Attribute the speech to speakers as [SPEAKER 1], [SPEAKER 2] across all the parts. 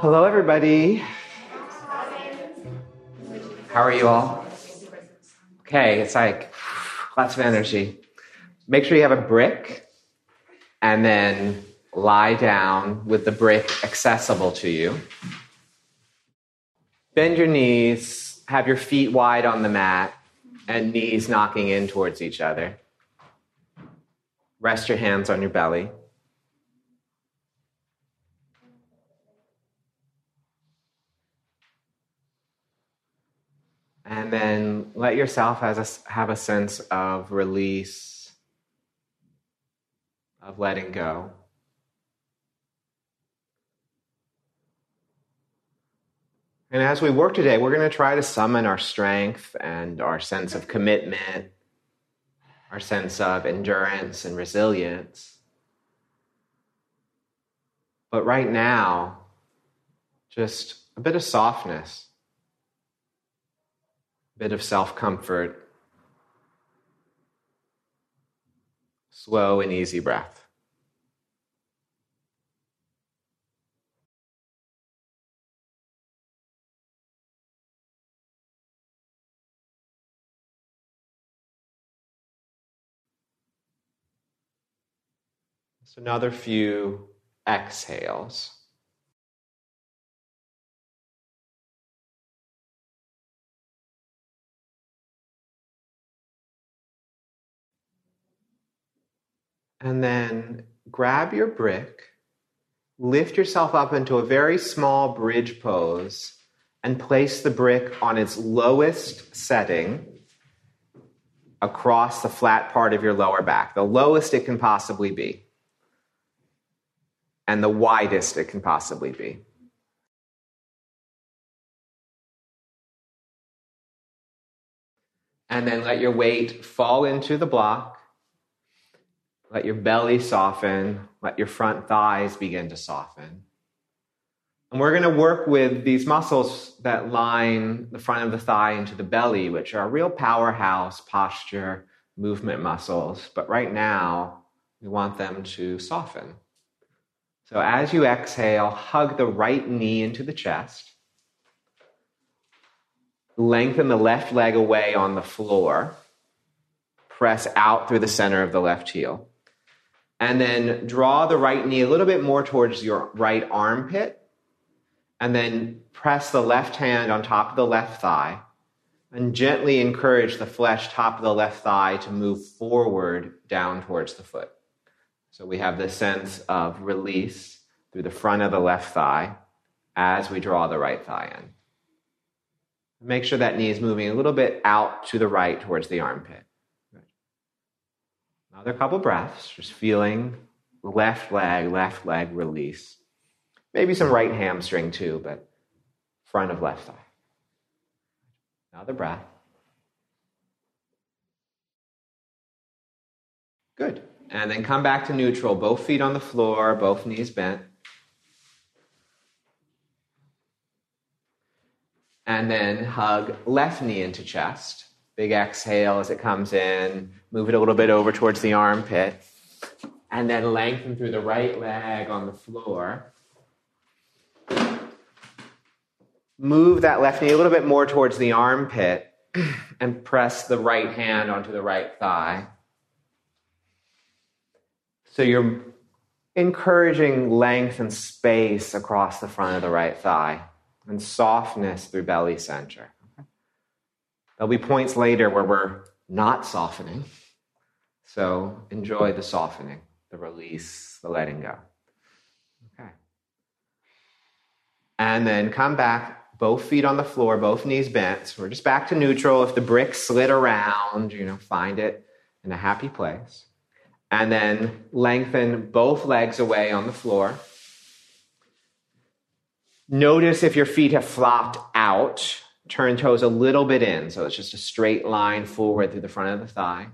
[SPEAKER 1] Hello, everybody. How are you all? Okay, it's like lots of energy. Make sure you have a brick and then lie down with the brick accessible to you. Bend your knees, have your feet wide on the mat, and knees knocking in towards each other. Rest your hands on your belly. And then let yourself a, have a sense of release, of letting go. And as we work today, we're going to try to summon our strength and our sense of commitment, our sense of endurance and resilience. But right now, just a bit of softness bit of self comfort, slow and easy breath. So, another few exhales. And then grab your brick, lift yourself up into a very small bridge pose, and place the brick on its lowest setting across the flat part of your lower back, the lowest it can possibly be, and the widest it can possibly be. And then let your weight fall into the block let your belly soften. Let your front thighs begin to soften. And we're going to work with these muscles that line the front of the thigh into the belly, which are real powerhouse posture movement muscles. But right now, we want them to soften. So as you exhale, hug the right knee into the chest. Lengthen the left leg away on the floor. Press out through the center of the left heel and then draw the right knee a little bit more towards your right armpit, and then press the left hand on top of the left thigh, and gently encourage the flesh top of the left thigh to move forward down towards the foot. So we have this sense of release through the front of the left thigh as we draw the right thigh in. Make sure that knee is moving a little bit out to the right towards the armpit. Another couple breaths, just feeling left leg, left leg release. Maybe some right hamstring too, but front of left thigh. Another breath. Good. And then come back to neutral, both feet on the floor, both knees bent. And then hug left knee into chest. Big exhale as it comes in. Move it a little bit over towards the armpit. And then lengthen through the right leg on the floor. Move that left knee a little bit more towards the armpit and press the right hand onto the right thigh. So you're encouraging length and space across the front of the right thigh and softness through belly center. There'll be points later where we're not softening. So enjoy the softening, the release, the letting go. Okay. And then come back, both feet on the floor, both knees bent. So we're just back to neutral. If the brick slid around, you know, find it in a happy place. And then lengthen both legs away on the floor. Notice if your feet have flopped out turn toes a little bit in. So it's just a straight line forward through the front of the thigh.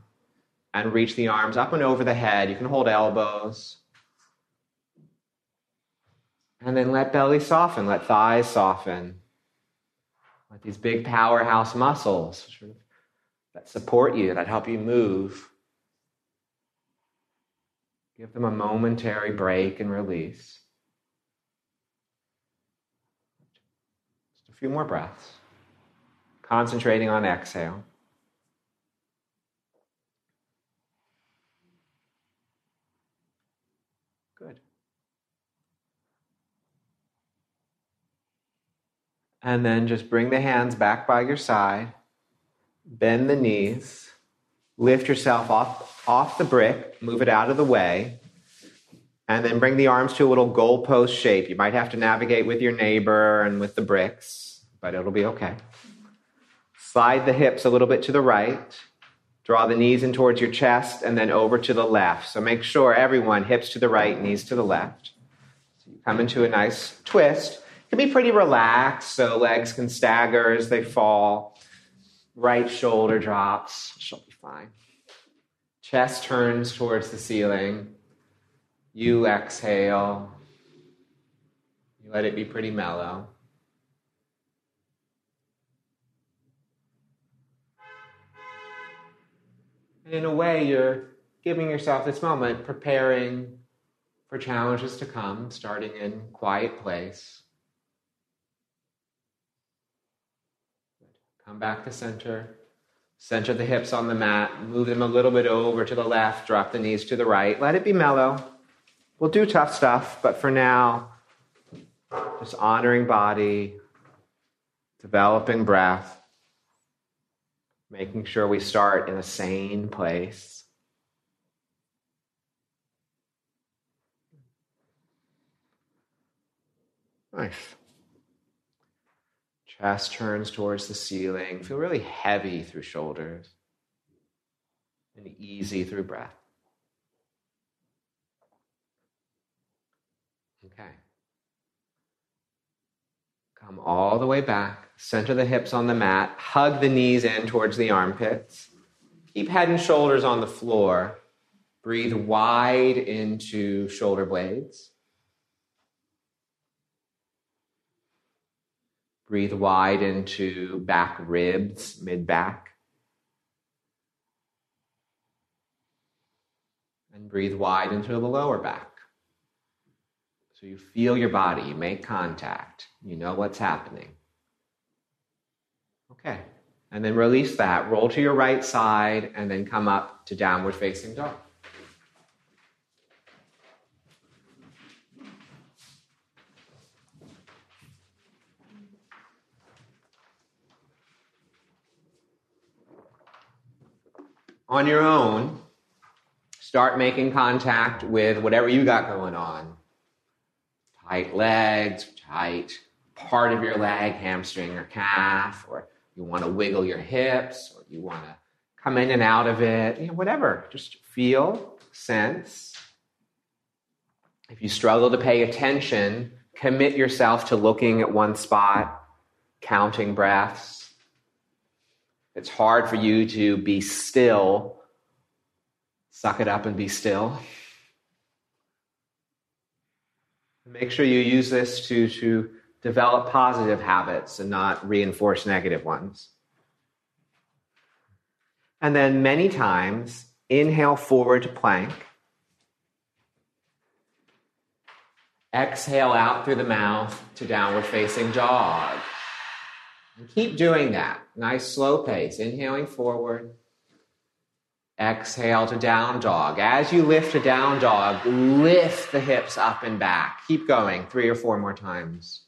[SPEAKER 1] And reach the arms up and over the head. You can hold elbows. And then let belly soften, let thighs soften. Let these big powerhouse muscles that support you, that help you move. Give them a momentary break and release. Just a few more breaths. Concentrating on exhale. Good. And then just bring the hands back by your side, bend the knees, lift yourself off, off the brick, move it out of the way, and then bring the arms to a little goalpost shape. You might have to navigate with your neighbor and with the bricks, but it'll be okay. Slide the hips a little bit to the right. Draw the knees in towards your chest and then over to the left. So make sure everyone hips to the right, knees to the left. So you come into a nice twist. It can be pretty relaxed, so legs can stagger as they fall. Right shoulder drops. She'll be fine. Chest turns towards the ceiling. You exhale. You let it be pretty mellow. In a way, you're giving yourself this moment, preparing for challenges to come, starting in quiet place. Come back to center. Center the hips on the mat. Move them a little bit over to the left. Drop the knees to the right. Let it be mellow. We'll do tough stuff, but for now, just honoring body, developing breath, making sure we start in a sane place. Nice. Chest turns towards the ceiling. Feel really heavy through shoulders and easy through breath. Okay. Come all the way back. Center the hips on the mat. Hug the knees in towards the armpits. Keep head and shoulders on the floor. Breathe wide into shoulder blades. Breathe wide into back ribs, mid back. And breathe wide into the lower back. So you feel your body, you make contact, you know what's happening. Okay. And then release that. Roll to your right side and then come up to downward facing dog. On your own, start making contact with whatever you got going on tight legs, tight part of your leg, hamstring or calf, or you want to wiggle your hips, or you want to come in and out of it, you know, whatever. Just feel, sense. If you struggle to pay attention, commit yourself to looking at one spot, counting breaths. It's hard for you to be still. Suck it up and be still. Make sure you use this to, to develop positive habits and not reinforce negative ones. And then many times, inhale forward to plank. Exhale out through the mouth to downward facing dog. And keep doing that. Nice slow pace. Inhaling forward. Exhale to down dog. As you lift to down dog, lift the hips up and back. Keep going three or four more times.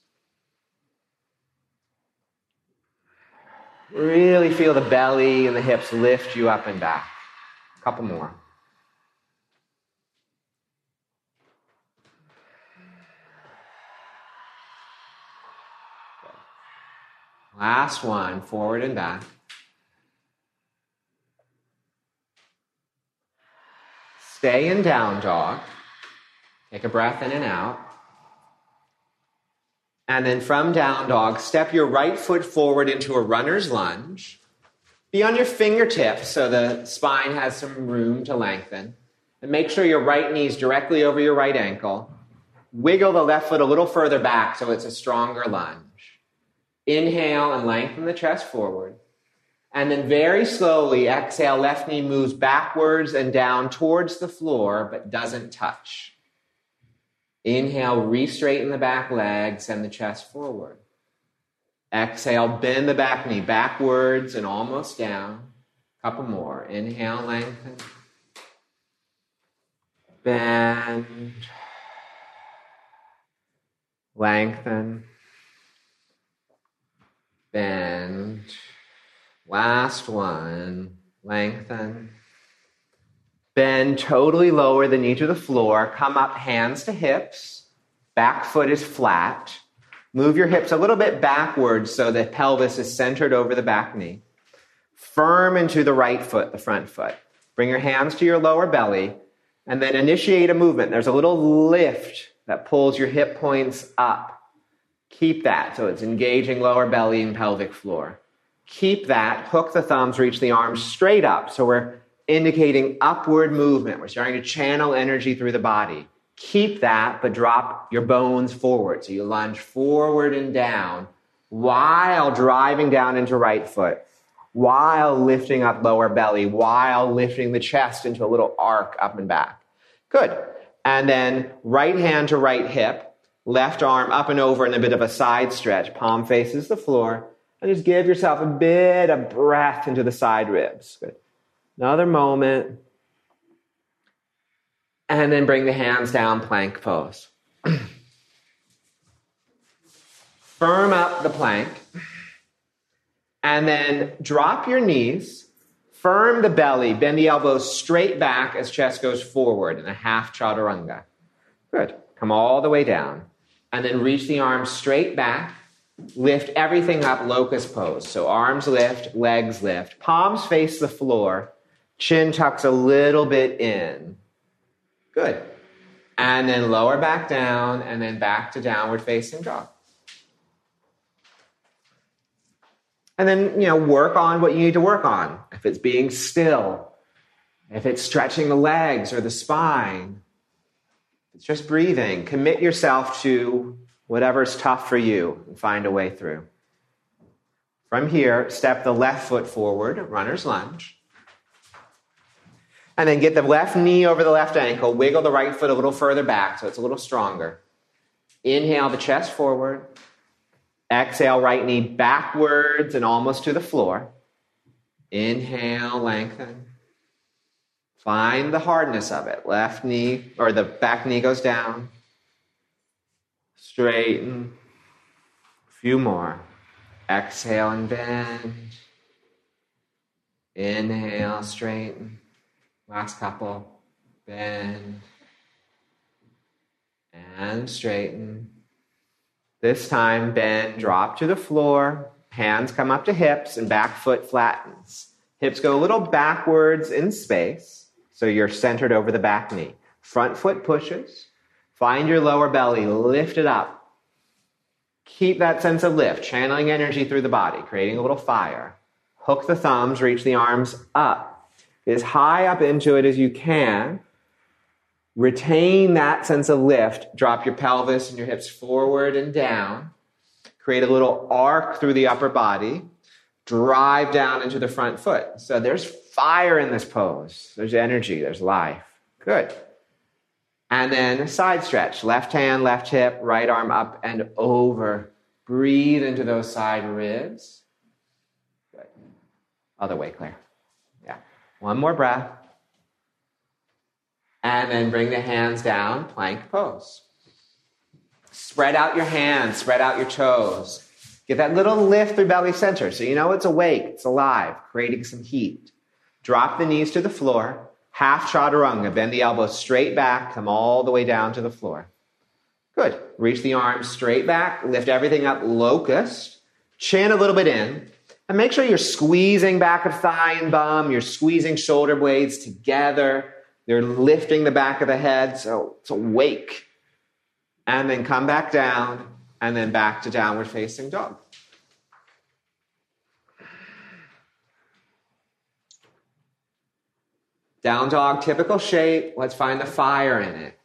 [SPEAKER 1] Really feel the belly and the hips lift you up and back. A couple more. Last one, forward and back. Stay in down dog. Take a breath in and out. And then from down dog, step your right foot forward into a runner's lunge. Be on your fingertips so the spine has some room to lengthen. And make sure your right knee is directly over your right ankle. Wiggle the left foot a little further back so it's a stronger lunge. Inhale and lengthen the chest forward. And then very slowly exhale, left knee moves backwards and down towards the floor, but doesn't touch. Inhale, re straighten the back leg, send the chest forward. Exhale, bend the back knee backwards and almost down. Couple more. Inhale, lengthen. Bend. Lengthen. Bend. Last one. Lengthen. Bend totally lower the knee to the floor. Come up hands to hips. Back foot is flat. Move your hips a little bit backwards so the pelvis is centered over the back knee. Firm into the right foot, the front foot. Bring your hands to your lower belly and then initiate a movement. There's a little lift that pulls your hip points up. Keep that so it's engaging lower belly and pelvic floor. Keep that. Hook the thumbs, reach the arms straight up. So we're indicating upward movement. We're starting to channel energy through the body. Keep that, but drop your bones forward. So you lunge forward and down while driving down into right foot, while lifting up lower belly, while lifting the chest into a little arc up and back. Good. And then right hand to right hip, left arm up and over in a bit of a side stretch. Palm faces the floor. And just give yourself a bit of breath into the side ribs. Good. Another moment and then bring the hands down, plank pose. Firm up the plank, and then drop your knees, firm the belly, bend the elbows straight back as chest goes forward in a half chaturanga. Good. Come all the way down, and then reach the arms straight back. Lift everything up, locust pose. So arms lift, legs lift, palms face the floor, chin tucks a little bit in. Good. And then lower back down and then back to downward facing dog. And then, you know, work on what you need to work on. If it's being still, if it's stretching the legs or the spine, it's just breathing. Commit yourself to whatever's tough for you and find a way through. From here, step the left foot forward, runner's lunge. And then get the left knee over the left ankle. Wiggle the right foot a little further back so it's a little stronger. Inhale the chest forward. Exhale, right knee backwards and almost to the floor. Inhale, lengthen. Find the hardness of it. Left knee or the back knee goes down. Straighten. A few more. Exhale and bend. Inhale, straighten. Last couple. Bend. And straighten. This time, bend, drop to the floor. Hands come up to hips and back foot flattens. Hips go a little backwards in space, so you're centered over the back knee. Front foot pushes. Find your lower belly, lift it up. Keep that sense of lift, channeling energy through the body, creating a little fire. Hook the thumbs, reach the arms up as high up into it as you can. Retain that sense of lift. Drop your pelvis and your hips forward and down. Create a little arc through the upper body. Drive down into the front foot. So there's fire in this pose. There's energy, there's life. Good. And then side stretch. Left hand, left hip, right arm up and over. Breathe into those side ribs. Good. Other way, Claire. One more breath. And then bring the hands down, plank pose. Spread out your hands, spread out your toes. Get that little lift through belly center so you know it's awake, it's alive, creating some heat. Drop the knees to the floor. Half chaturanga. Bend the elbows straight back, come all the way down to the floor. Good. Reach the arms straight back, lift everything up, locust. Chin a little bit in. And make sure you're squeezing back of thigh and bum, you're squeezing shoulder blades together, you're lifting the back of the head so it's awake. And then come back down and then back to downward facing dog. Down dog, typical shape. Let's find the fire in it.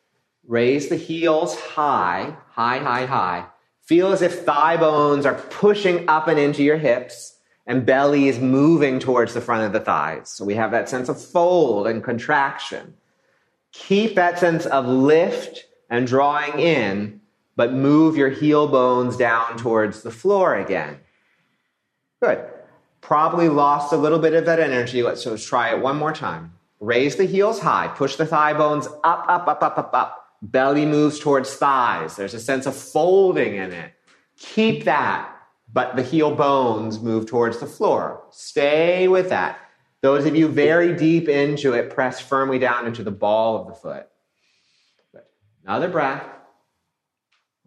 [SPEAKER 1] Raise the heels high, high, high, high. Feel as if thigh bones are pushing up and into your hips and belly is moving towards the front of the thighs. So we have that sense of fold and contraction. Keep that sense of lift and drawing in, but move your heel bones down towards the floor again. Good. Probably lost a little bit of that energy. Let's so try it one more time. Raise the heels high. Push the thigh bones up, up, up, up, up, up. Belly moves towards thighs. There's a sense of folding in it. Keep that, but the heel bones move towards the floor. Stay with that. Those of you very deep into it, press firmly down into the ball of the foot. Good. Another breath.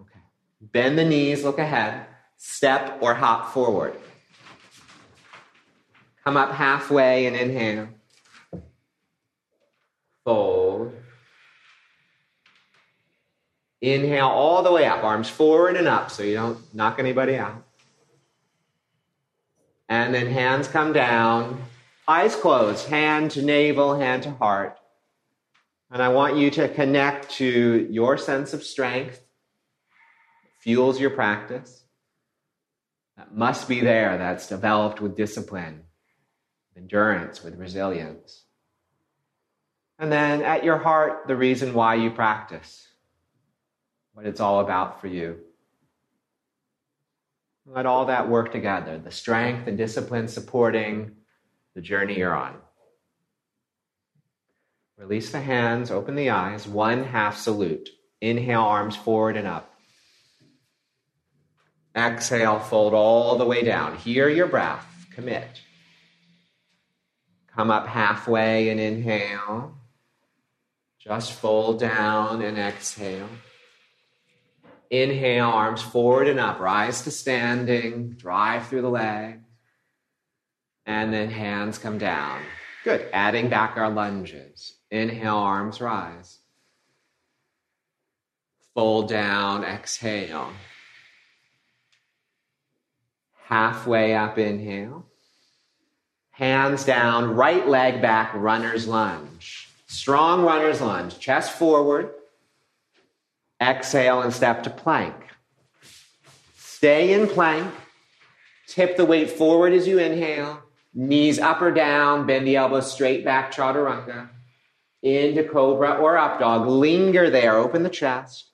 [SPEAKER 1] Okay. Bend the knees, look ahead. Step or hop forward. Come up halfway and inhale. Fold. Inhale all the way up, arms forward and up so you don't knock anybody out. And then hands come down, eyes closed, hand to navel, hand to heart. And I want you to connect to your sense of strength, fuels your practice. That must be there, that's developed with discipline, with endurance, with resilience. And then at your heart, the reason why you practice what it's all about for you. Let all that work together the strength and discipline supporting the journey you're on. Release the hands, open the eyes, one half salute. Inhale, arms forward and up. Exhale, fold all the way down. Hear your breath, commit. Come up halfway and inhale. Just fold down and exhale. Inhale, arms forward and up. Rise to standing. Drive through the legs. And then hands come down. Good. Adding back our lunges. Inhale, arms rise. Fold down, exhale. Halfway up, inhale. Hands down, right leg back, runner's lunge. Strong runner's lunge. Chest forward Exhale and step to plank. Stay in plank. Tip the weight forward as you inhale. Knees up or down. Bend the elbows straight back, chaturanga. Into cobra or up dog. Linger there. Open the chest.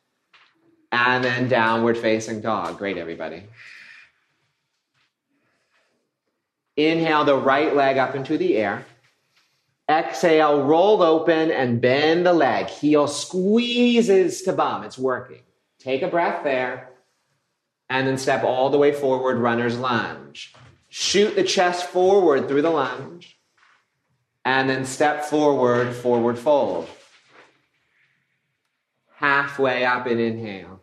[SPEAKER 1] And then downward facing dog. Great, everybody. Inhale the right leg up into the air. Exhale, roll open and bend the leg. Heel squeezes to bum. It's working. Take a breath there. And then step all the way forward, runner's lunge. Shoot the chest forward through the lunge. And then step forward, forward fold. Halfway up and inhale.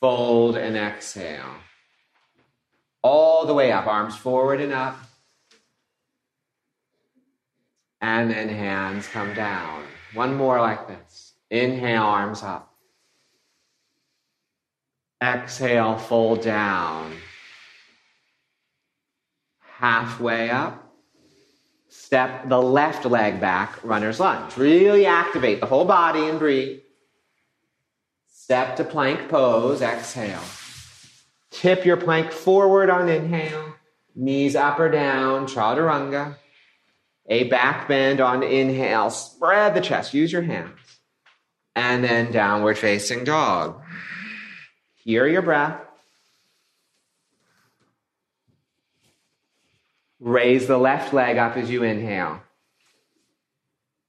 [SPEAKER 1] Fold and exhale. All the way up, arms forward and up and then hands come down. One more like this. Inhale, arms up. Exhale, fold down. Halfway up. Step the left leg back, runner's lunge. Really activate the whole body and breathe. Step to plank pose, exhale. Tip your plank forward on inhale. Knees up or down, chaturanga. A back bend on inhale. Spread the chest. Use your hands. And then downward facing dog. Hear your breath. Raise the left leg up as you inhale.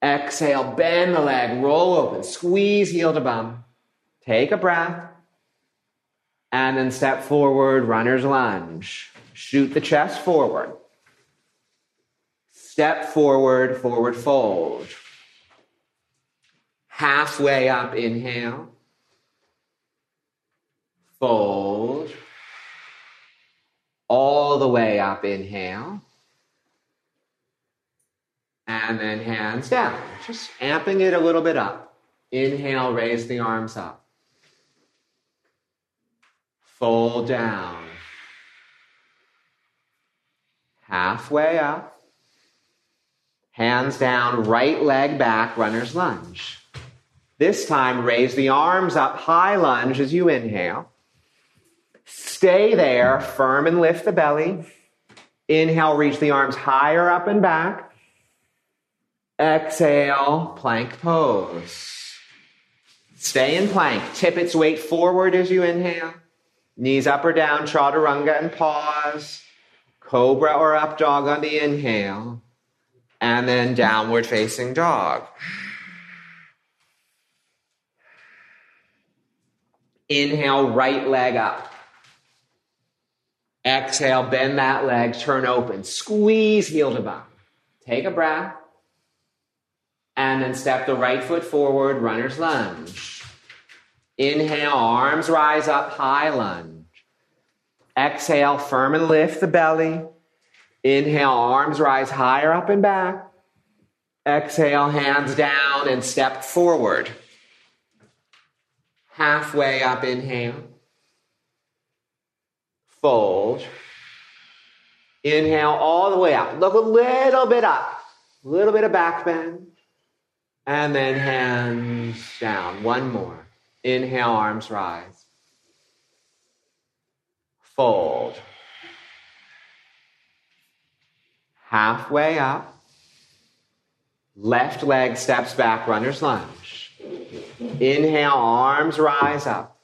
[SPEAKER 1] Exhale, bend the leg, roll open, squeeze heel to bum. Take a breath. And then step forward, runner's lunge. Shoot the chest forward. Step forward, forward fold. Halfway up, inhale. Fold. All the way up, inhale. And then hands down. Just amping it a little bit up. Inhale, raise the arms up. Fold down. Halfway up. Hands down, right leg back, runner's lunge. This time, raise the arms up, high lunge as you inhale. Stay there, firm and lift the belly. Inhale, reach the arms higher up and back. Exhale, plank pose. Stay in plank. Tip its weight forward as you inhale. Knees up or down, chaturanga and pause. Cobra or up dog on the inhale. And then downward facing dog. Inhale, right leg up. Exhale, bend that leg, turn open. Squeeze heel to bum. Take a breath. And then step the right foot forward, runner's lunge. Inhale, arms rise up, high lunge. Exhale, firm and lift the belly. Inhale, arms rise higher up and back. Exhale, hands down and step forward. Halfway up, inhale. Fold. Inhale all the way up. Look a little bit up. A little bit of back bend. And then hands down. One more. Inhale, arms rise. Fold. Halfway up. Left leg steps back, runner's lunge. Inhale, arms rise up.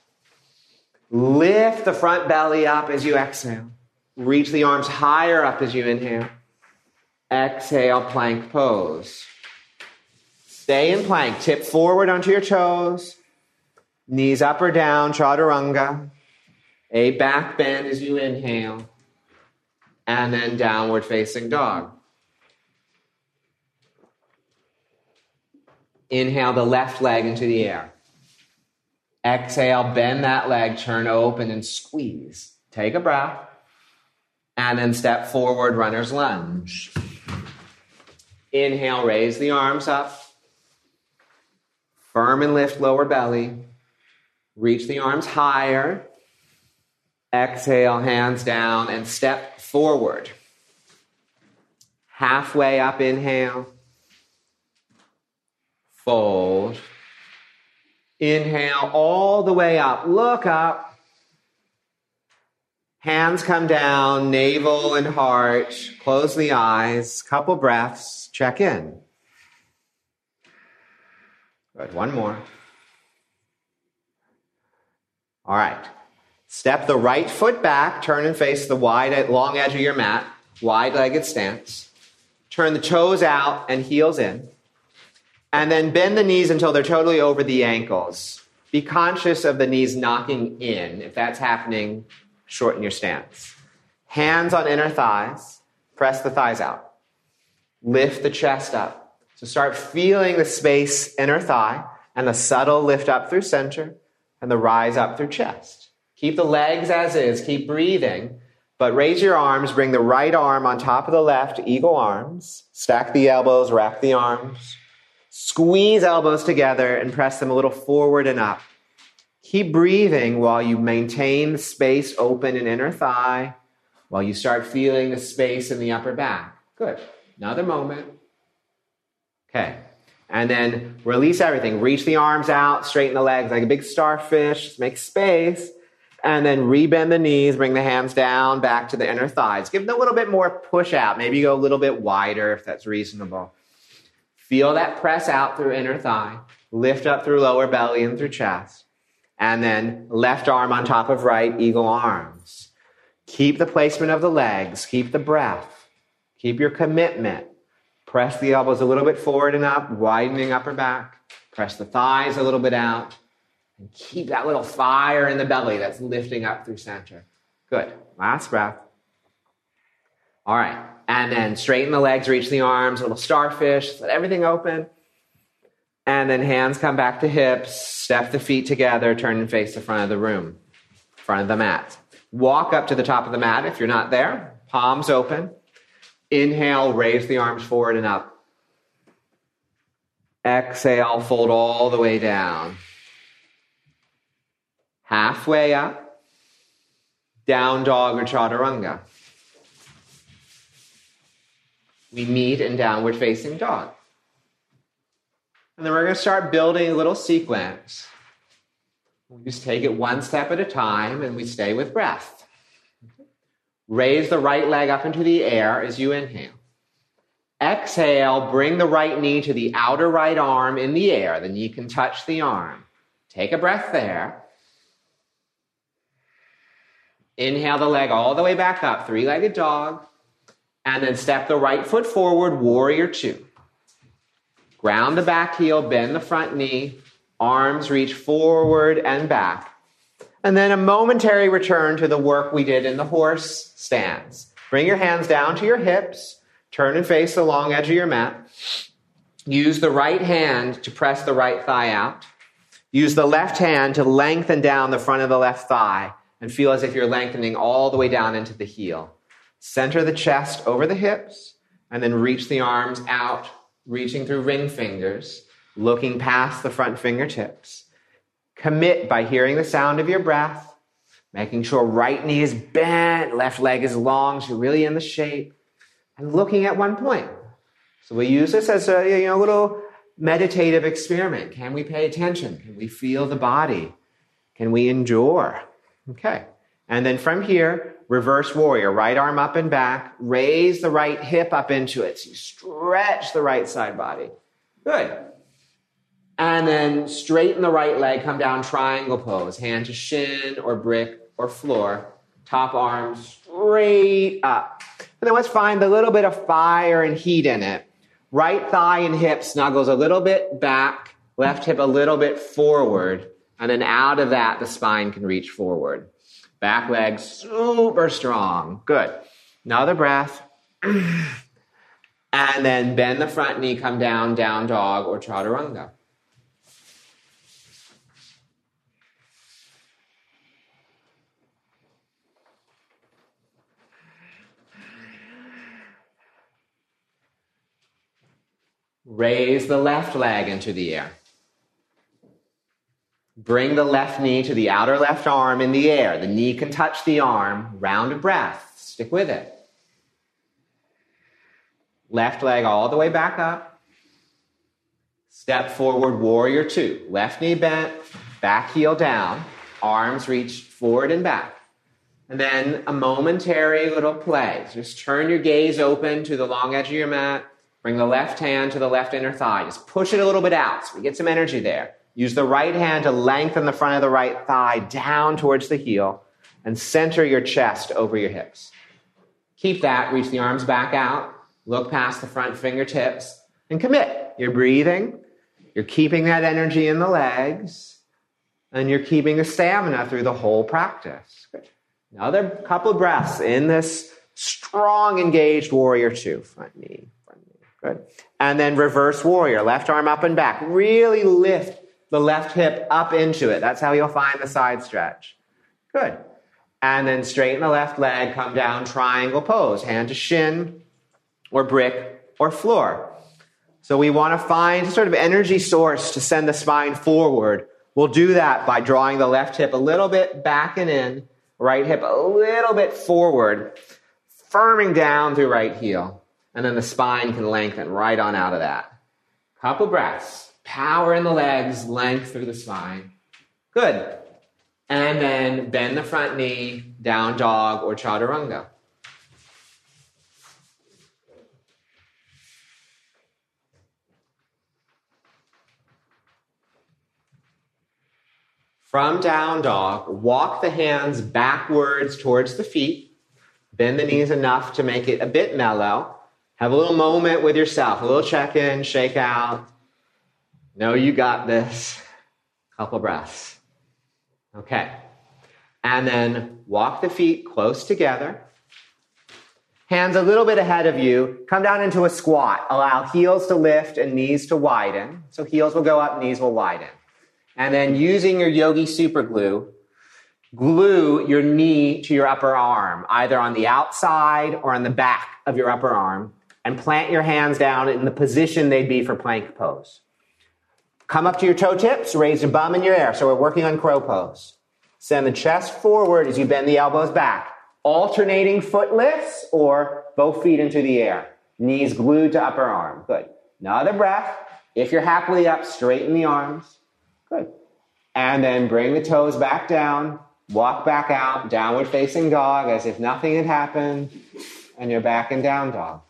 [SPEAKER 1] Lift the front belly up as you exhale. Reach the arms higher up as you inhale. Exhale, plank pose. Stay in plank. Tip forward onto your toes. Knees up or down, chaturanga. A back bend as you inhale. And then downward facing dog. Inhale the left leg into the air. Exhale, bend that leg, turn open and squeeze. Take a breath. And then step forward, runner's lunge. Inhale, raise the arms up. Firm and lift lower belly. Reach the arms higher. Exhale, hands down, and step forward. Halfway up, inhale. Fold. Inhale all the way up. Look up. Hands come down, navel and heart. Close the eyes. Couple breaths. Check in. Good. One more. All right. Step the right foot back, turn and face the wide, long edge of your mat, wide legged stance. Turn the toes out and heels in. And then bend the knees until they're totally over the ankles. Be conscious of the knees knocking in. If that's happening, shorten your stance. Hands on inner thighs. Press the thighs out. Lift the chest up. So start feeling the space inner thigh and the subtle lift up through center and the rise up through chest. Keep the legs as is, keep breathing, but raise your arms, bring the right arm on top of the left, eagle arms, stack the elbows, wrap the arms, squeeze elbows together and press them a little forward and up. Keep breathing while you maintain the space open in inner thigh, while you start feeling the space in the upper back. Good. Another moment. Okay. And then release everything. Reach the arms out, straighten the legs like a big starfish, make space. And then rebend the knees, bring the hands down, back to the inner thighs. Give them a little bit more push out. Maybe go a little bit wider if that's reasonable. Feel that press out through inner thigh. Lift up through lower belly and through chest. And then left arm on top of right, eagle arms. Keep the placement of the legs. Keep the breath. Keep your commitment. Press the elbows a little bit forward and up, widening upper back. Press the thighs a little bit out. And keep that little fire in the belly that's lifting up through center. Good. Last breath. All right. And then straighten the legs, reach the arms, little starfish, let everything open. And then hands come back to hips, step the feet together, turn and face the front of the room, front of the mat. Walk up to the top of the mat if you're not there, palms open. Inhale, raise the arms forward and up. Exhale, fold all the way down. Halfway up, down dog or chaturanga. We meet in downward facing dog. And then we're going to start building a little sequence. We just take it one step at a time and we stay with breath. Raise the right leg up into the air as you inhale. Exhale, bring the right knee to the outer right arm in the air. The knee can touch the arm. Take a breath there. Inhale the leg all the way back up, three legged dog. And then step the right foot forward, warrior two. Ground the back heel, bend the front knee, arms reach forward and back. And then a momentary return to the work we did in the horse stance. Bring your hands down to your hips, turn and face the long edge of your mat. Use the right hand to press the right thigh out. Use the left hand to lengthen down the front of the left thigh and feel as if you're lengthening all the way down into the heel. Center the chest over the hips and then reach the arms out, reaching through ring fingers, looking past the front fingertips. Commit by hearing the sound of your breath, making sure right knee is bent, left leg is long, so you're really in the shape, and looking at one point. So we use this as a you know, little meditative experiment. Can we pay attention? Can we feel the body? Can we endure? Okay. And then from here, reverse warrior, right arm up and back, raise the right hip up into it. So you stretch the right side body. Good. And then straighten the right leg, come down triangle pose, hand to shin or brick or floor, top arm straight up. And then let's find a little bit of fire and heat in it. Right thigh and hip snuggles a little bit back, left hip a little bit forward, and then out of that, the spine can reach forward. Back leg super strong. Good. Another breath. and then bend the front knee, come down, down dog or chaturanga. Raise the left leg into the air. Bring the left knee to the outer left arm in the air. The knee can touch the arm. Round breath. Stick with it. Left leg all the way back up. Step forward, warrior two. Left knee bent, back heel down. Arms reach forward and back. And then a momentary little play. Just turn your gaze open to the long edge of your mat. Bring the left hand to the left inner thigh. Just push it a little bit out so we get some energy there. Use the right hand to lengthen the front of the right thigh down towards the heel and center your chest over your hips. Keep that, reach the arms back out, look past the front fingertips, and commit. You're breathing, you're keeping that energy in the legs, and you're keeping the stamina through the whole practice. Good. Another couple of breaths in this strong, engaged warrior two. Front knee, front knee. Good. And then reverse warrior, left arm up and back. Really lift the left hip up into it. That's how you'll find the side stretch. Good. And then straighten the left leg, come down, triangle pose, hand to shin or brick or floor. So we want to find sort of energy source to send the spine forward. We'll do that by drawing the left hip a little bit back and in, right hip a little bit forward, firming down through right heel. And then the spine can lengthen right on out of that. Couple breaths power in the legs, length through the spine. Good. And then bend the front knee, down dog or chaturanga. From down dog, walk the hands backwards towards the feet. Bend the knees enough to make it a bit mellow. Have a little moment with yourself, a little check in, shake out. No, you got this. Couple breaths. Okay. And then walk the feet close together. Hands a little bit ahead of you. Come down into a squat. Allow heels to lift and knees to widen. So heels will go up, knees will widen. And then using your yogi super glue, glue your knee to your upper arm, either on the outside or on the back of your upper arm, and plant your hands down in the position they'd be for plank pose. Come up to your toe tips, raise your bum in your air. So we're working on crow pose. Send the chest forward as you bend the elbows back. Alternating foot lifts or both feet into the air. Knees glued to upper arm. Good. Another breath. If you're happily up, straighten the arms. Good. And then bring the toes back down. Walk back out, downward facing dog as if nothing had happened. And you're back in down dog.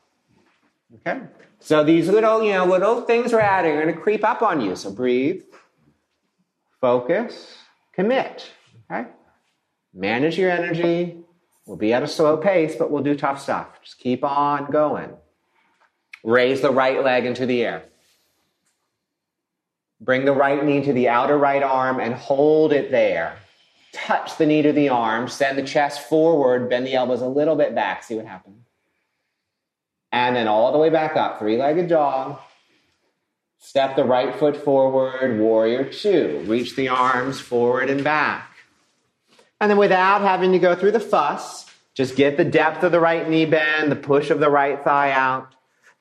[SPEAKER 1] Okay? So these little, you know, little things we're adding are going to creep up on you. So breathe, focus, commit. Okay? Manage your energy. We'll be at a slow pace, but we'll do tough stuff. Just keep on going. Raise the right leg into the air. Bring the right knee to the outer right arm and hold it there. Touch the knee to the arm, send the chest forward, bend the elbows a little bit back, see what happens. And then all the way back up, three legged dog. Step the right foot forward, warrior two. Reach the arms forward and back. And then without having to go through the fuss, just get the depth of the right knee bend, the push of the right thigh out,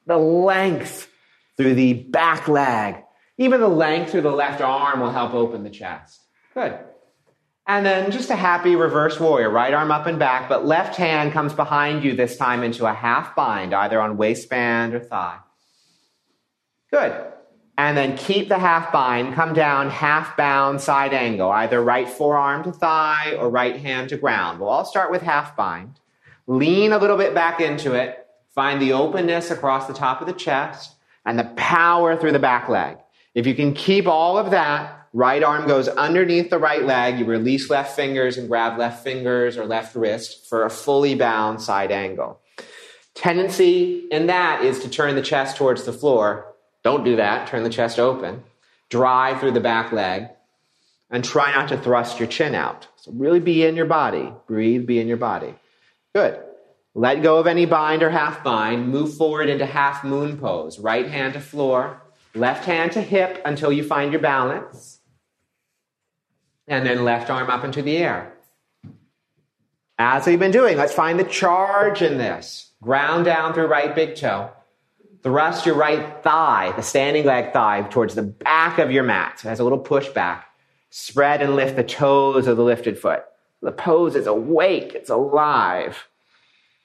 [SPEAKER 1] the length through the back leg. Even the length through the left arm will help open the chest. Good. And then just a happy reverse warrior, right arm up and back, but left hand comes behind you this time into a half bind, either on waistband or thigh. Good. And then keep the half bind, come down half bound side angle, either right forearm to thigh or right hand to ground. We'll all start with half bind. Lean a little bit back into it. Find the openness across the top of the chest and the power through the back leg. If you can keep all of that, right arm goes underneath the right leg. You release left fingers and grab left fingers or left wrist for a fully bound side angle. Tendency in that is to turn the chest towards the floor don't do that. Turn the chest open. Drive through the back leg. And try not to thrust your chin out. So really be in your body. Breathe, be in your body. Good. Let go of any bind or half bind. Move forward into half moon pose. Right hand to floor. Left hand to hip until you find your balance. And then left arm up into the air. As we've been doing, let's find the charge in this. Ground down through right big toe. Thrust your right thigh, the standing leg thigh, towards the back of your mat. So it has a little push back. Spread and lift the toes of the lifted foot. The pose is awake, it's alive.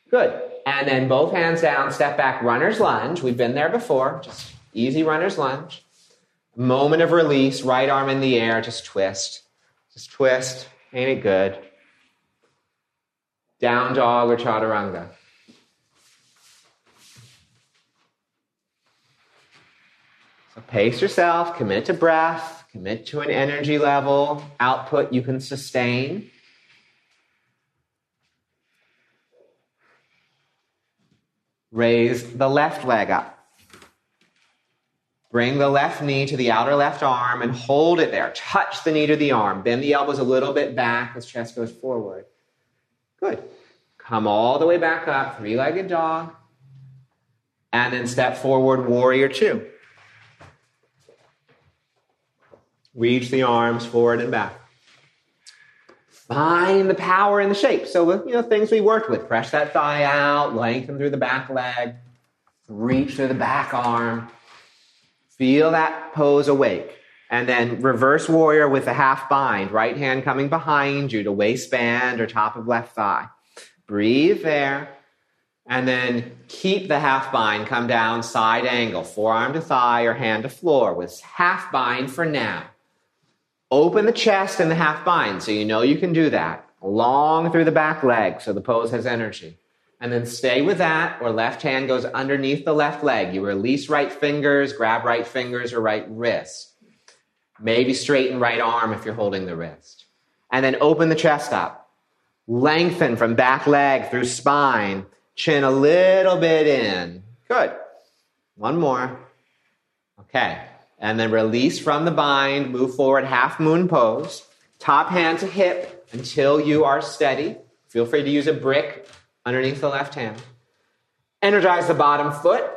[SPEAKER 1] Good. And then both hands down, step back, runner's lunge. We've been there before. Just easy runner's lunge. Moment of release, right arm in the air, just twist. Twist. Ain't it good? Down dog or chaturanga. So pace yourself, commit to breath, commit to an energy level, output you can sustain. Raise the left leg up. Bring the left knee to the outer left arm and hold it there. Touch the knee to the arm. Bend the elbows a little bit back as chest goes forward. Good. Come all the way back up, three legged dog. And then step forward, warrior two. Reach the arms forward and back. Find the power in the shape. So, you know, things we worked with. Press that thigh out, lengthen through the back leg, reach through the back arm. Feel that pose awake. And then reverse warrior with a half bind, right hand coming behind you to waistband or top of left thigh. Breathe there. And then keep the half bind, come down, side angle, forearm to thigh or hand to floor with half bind for now. Open the chest and the half bind so you know you can do that. Long through the back leg so the pose has energy. And then stay with that, or left hand goes underneath the left leg. You release right fingers, grab right fingers or right wrist. Maybe straighten right arm if you're holding the wrist. And then open the chest up. Lengthen from back leg through spine, chin a little bit in. Good. One more. Okay and then release from the bind, move forward, half moon pose, top hand to hip until you are steady. Feel free to use a brick underneath the left hand. Energize the bottom foot.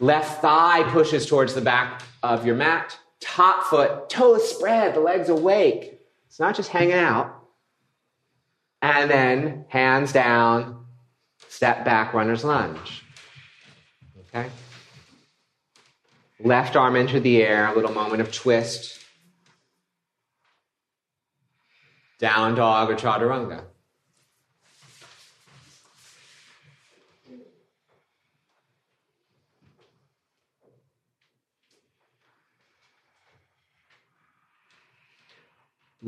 [SPEAKER 1] Left thigh pushes towards the back of your mat. Top foot, toes spread, the legs awake. It's not just hanging out. And then hands down, step back, runner's lunge. Okay? Left arm into the air, a little moment of twist. Down dog or chaturanga.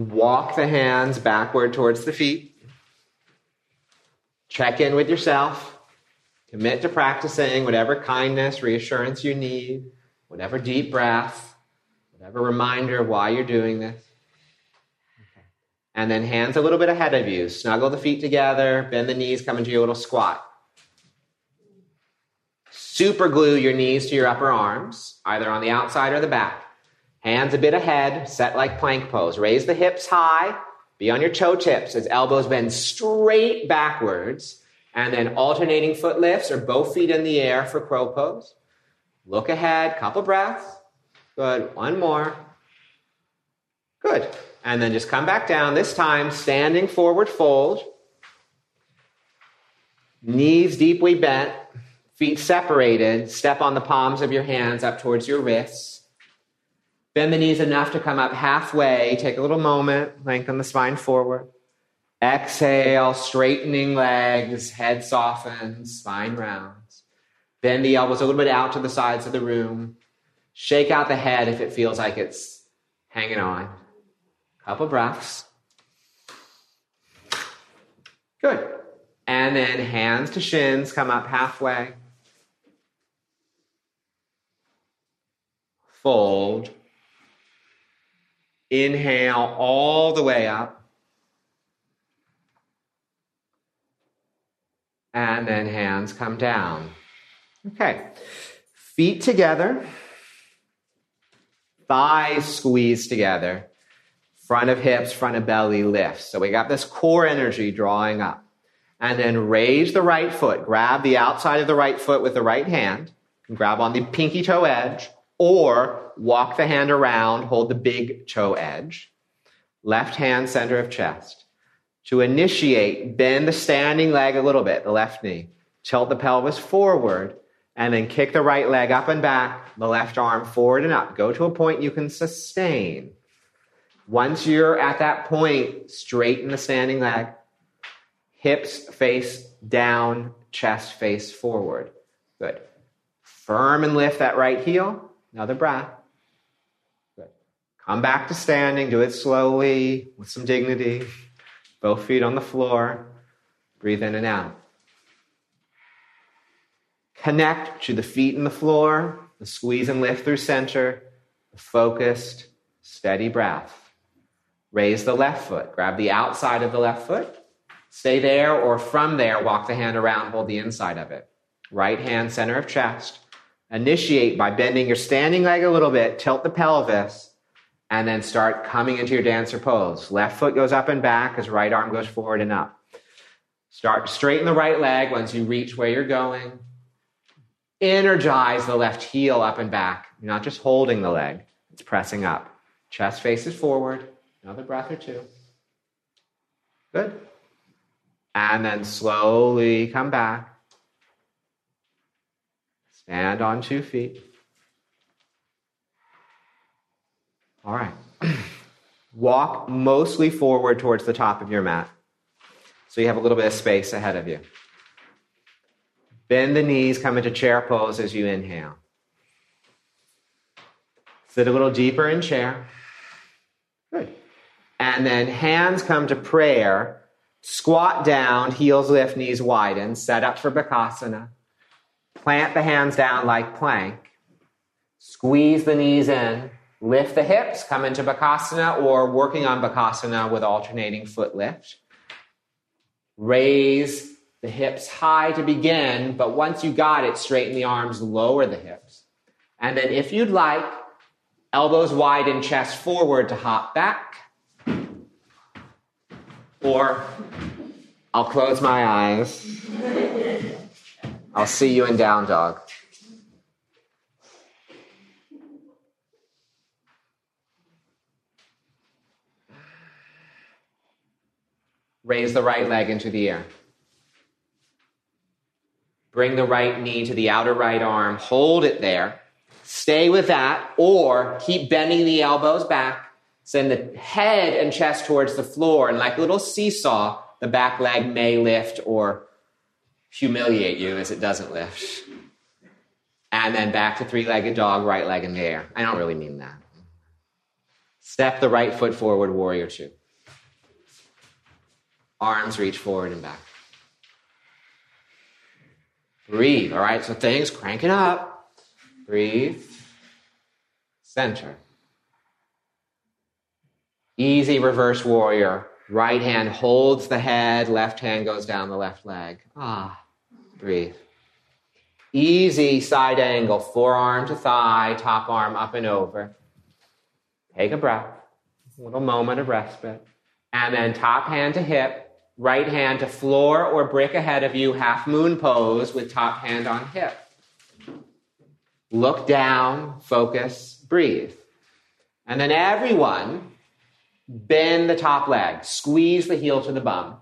[SPEAKER 1] Walk the hands backward towards the feet. Check in with yourself. Commit to practicing whatever kindness, reassurance you need whatever deep breath, whatever reminder of why you're doing this. And then hands a little bit ahead of you. Snuggle the feet together, bend the knees, come into your little squat. Super glue your knees to your upper arms, either on the outside or the back. Hands a bit ahead, set like plank pose. Raise the hips high, be on your toe tips as elbows bend straight backwards, and then alternating foot lifts or both feet in the air for crow pose. Look ahead, couple breaths. Good. One more. Good. And then just come back down, this time standing forward fold. Knees deeply bent, feet separated. Step on the palms of your hands up towards your wrists. Bend the knees enough to come up halfway. Take a little moment, lengthen the spine forward. Exhale, straightening legs, head softens, spine rounds. Bend the elbows a little bit out to the sides of the room. Shake out the head if it feels like it's hanging on. Couple breaths. Good. And then hands to shins, come up halfway. Fold. Inhale all the way up. And then hands come down. Okay. Feet together. Thighs squeeze together. Front of hips, front of belly lifts. So we got this core energy drawing up. And then raise the right foot. Grab the outside of the right foot with the right hand. And grab on the pinky toe edge or walk the hand around, hold the big toe edge. Left hand center of chest. To initiate, bend the standing leg a little bit, the left knee. Tilt the pelvis forward and then kick the right leg up and back, the left arm forward and up. Go to a point you can sustain. Once you're at that point, straighten the standing leg, hips face down, chest face forward. Good. Firm and lift that right heel. Another breath. Good. Come back to standing. Do it slowly with some dignity. Both feet on the floor. Breathe in and out. Connect to the feet and the floor, the squeeze and lift through center, the focused, steady breath. Raise the left foot. Grab the outside of the left foot. Stay there or from there, walk the hand around, hold the inside of it. Right hand, center of chest. Initiate by bending your standing leg a little bit, tilt the pelvis, and then start coming into your dancer pose. Left foot goes up and back as right arm goes forward and up. Start straighten the right leg once you reach where you're going. Energize the left heel up and back. You're not just holding the leg, it's pressing up. Chest faces forward. Another breath or two. Good. And then slowly come back. Stand on two feet. All right. Walk mostly forward towards the top of your mat. So you have a little bit of space ahead of you. Bend the knees, come into chair pose as you inhale. Sit a little deeper in chair. Good. And then hands come to prayer. Squat down, heels lift, knees widen. Set up for Bakasana. Plant the hands down like plank. Squeeze the knees in. Lift the hips, come into Bakasana or working on Bakasana with alternating foot lift. Raise the hips high to begin, but once you got it, straighten the arms, lower the hips. And then, if you'd like, elbows wide and chest forward to hop back. Or I'll close my eyes. I'll see you in down dog. Raise the right leg into the air. Bring the right knee to the outer right arm. Hold it there. Stay with that, or keep bending the elbows back. Send the head and chest towards the floor. And like a little seesaw, the back leg may lift or humiliate you as it doesn't lift. And then back to three legged dog, right leg in the air. I don't really mean that. Step the right foot forward, warrior two. Arms reach forward and back. Breathe. All right, so things cranking up. Breathe. Center. Easy reverse warrior. Right hand holds the head, left hand goes down the left leg. Ah, breathe. Easy side angle, forearm to thigh, top arm up and over. Take a breath, a little moment of respite. And then top hand to hip, right hand to floor or brick ahead of you, half moon pose with top hand on hip. Look down, focus, breathe. And then everyone, bend the top leg, squeeze the heel to the bum.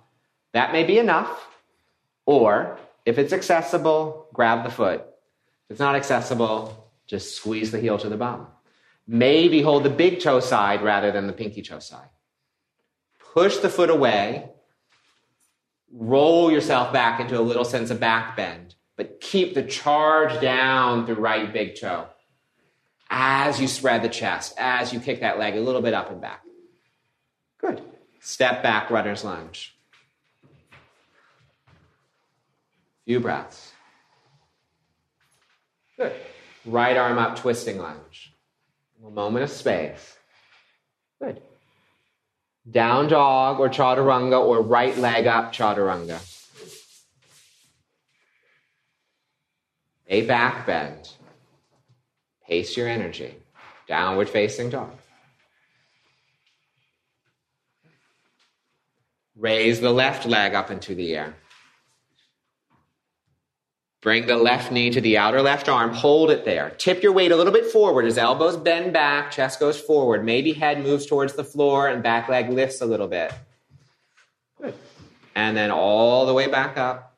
[SPEAKER 1] That may be enough. Or if it's accessible, grab the foot. If it's not accessible, just squeeze the heel to the bum. Maybe hold the big toe side rather than the pinky toe side. Push the foot away. Roll yourself back into a little sense of back bend but keep the charge down through right big toe as you spread the chest, as you kick that leg a little bit up and back. Good. Step back, runner's lunge. Few breaths. Good. Right arm up, twisting lunge. A moment of space. Good. Down dog or chaturanga or right leg up chaturanga. a back bend. Pace your energy. Downward facing dog. Raise the left leg up into the air. Bring the left knee to the outer left arm. Hold it there. Tip your weight a little bit forward as elbows bend back, chest goes forward. Maybe head moves towards the floor and back leg lifts a little bit. Good. And then all the way back up.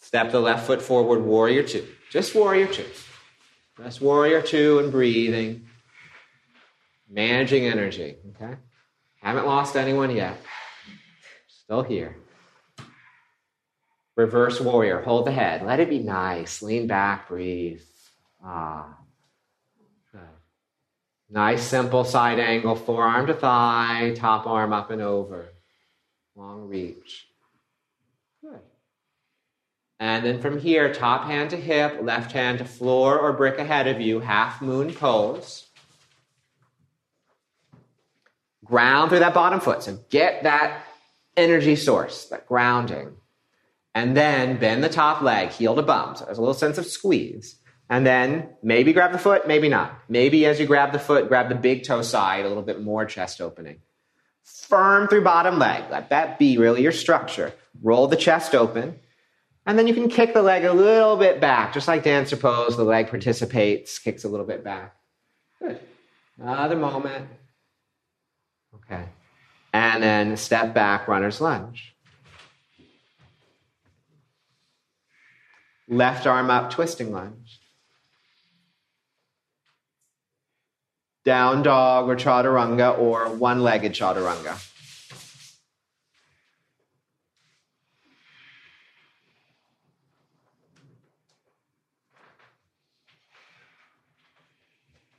[SPEAKER 1] Step the left foot forward, warrior two. Just warrior two. Just warrior two and breathing. Managing energy, okay? Haven't lost anyone yet. Still here. Reverse warrior. Hold the head. Let it be nice. Lean back, breathe. Ah. Good. Nice, simple side angle, forearm to thigh, top arm up and over. Long reach. Good. And then from here, top hand to hip, left hand to floor or brick ahead of you, half moon pose. Ground through that bottom foot. So get that energy source, that grounding. And then bend the top leg, heel to bum. So there's a little sense of squeeze. And then maybe grab the foot, maybe not. Maybe as you grab the foot, grab the big toe side, a little bit more chest opening. Firm through bottom leg. Let that be really your structure. Roll the chest open. And then you can kick the leg a little bit back, just like dancer pose. The leg participates, kicks a little bit back. Good. Another moment. Okay. And then step back, runner's lunge. Left arm up, twisting lunge. Down dog or chaturanga or one legged chaturanga.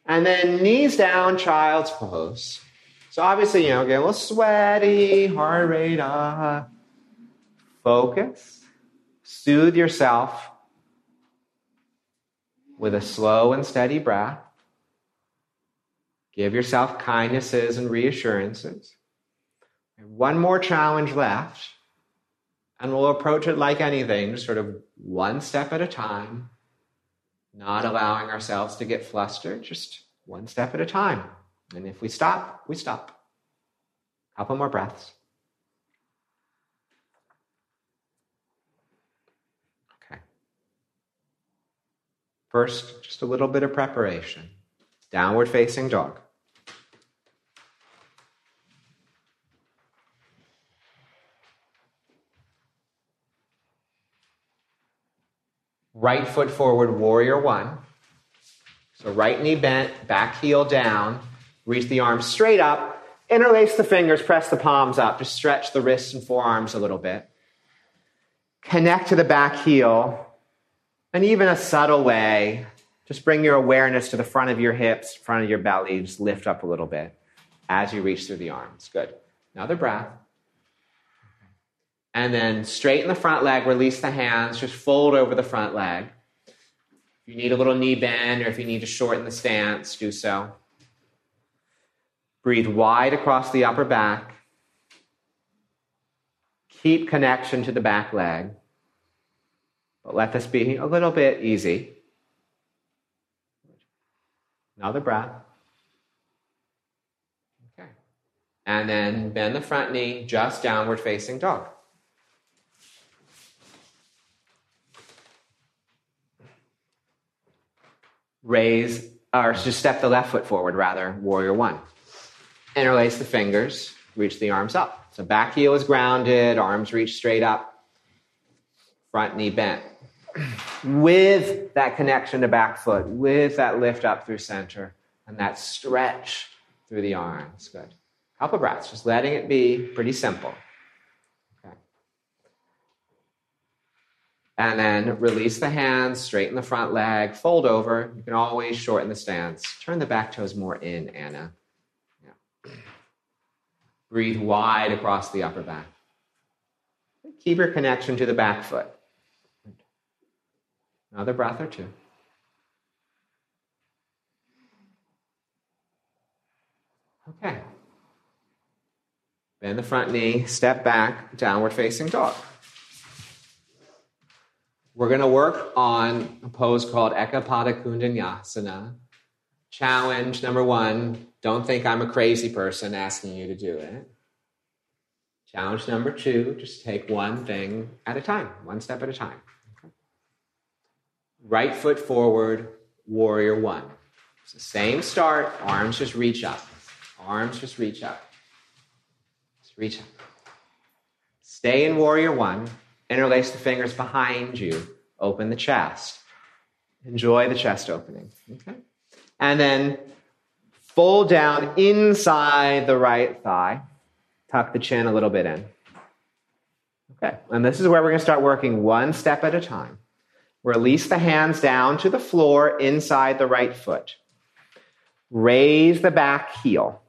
[SPEAKER 1] And then knees down, child's pose. So obviously, you know, get a little sweaty, heart rate up. Focus. Soothe yourself with a slow and steady breath. Give yourself kindnesses and reassurances. One more challenge left, and we'll approach it like anything, sort of one step at a time not allowing ourselves to get flustered, just one step at a time. And if we stop, we stop. Couple more breaths. First, just a little bit of preparation. Downward facing dog. Right foot forward, warrior one. So right knee bent, back heel down. Reach the arms straight up. Interlace the fingers, press the palms up. Just stretch the wrists and forearms a little bit. Connect to the back heel. And even a subtle way, just bring your awareness to the front of your hips, front of your belly. Just lift up a little bit as you reach through the arms. Good. Another breath. And then straighten the front leg, release the hands, just fold over the front leg. If you need a little knee bend or if you need to shorten the stance, do so. Breathe wide across the upper back. Keep connection to the back leg. But let this be a little bit easy. Another breath. Okay. And then bend the front knee, just downward facing dog. Raise, or just step the left foot forward, rather, warrior one. Interlace the fingers, reach the arms up. So back heel is grounded, arms reach straight up, front knee bent. With that connection to back foot, with that lift up through center, and that stretch through the arms. Good. Couple breaths, just letting it be pretty simple. Okay. And then release the hands, straighten the front leg, fold over. You can always shorten the stance. Turn the back toes more in, Anna. Yeah. Breathe wide across the upper back. Keep your connection to the back foot. Another breath or two. Okay. Bend the front knee, step back, downward facing dog. We're going to work on a pose called Ekapada Kundanyasana. Challenge number one don't think I'm a crazy person asking you to do it. Challenge number two just take one thing at a time, one step at a time. Right foot forward, warrior one. Same start, arms just reach up. Arms just reach up. Just reach up. Stay in warrior one. Interlace the fingers behind you. Open the chest. Enjoy the chest opening. Okay? And then fold down inside the right thigh. Tuck the chin a little bit in. Okay. And this is where we're going to start working one step at a time. Release the hands down to the floor inside the right foot. Raise the back heel.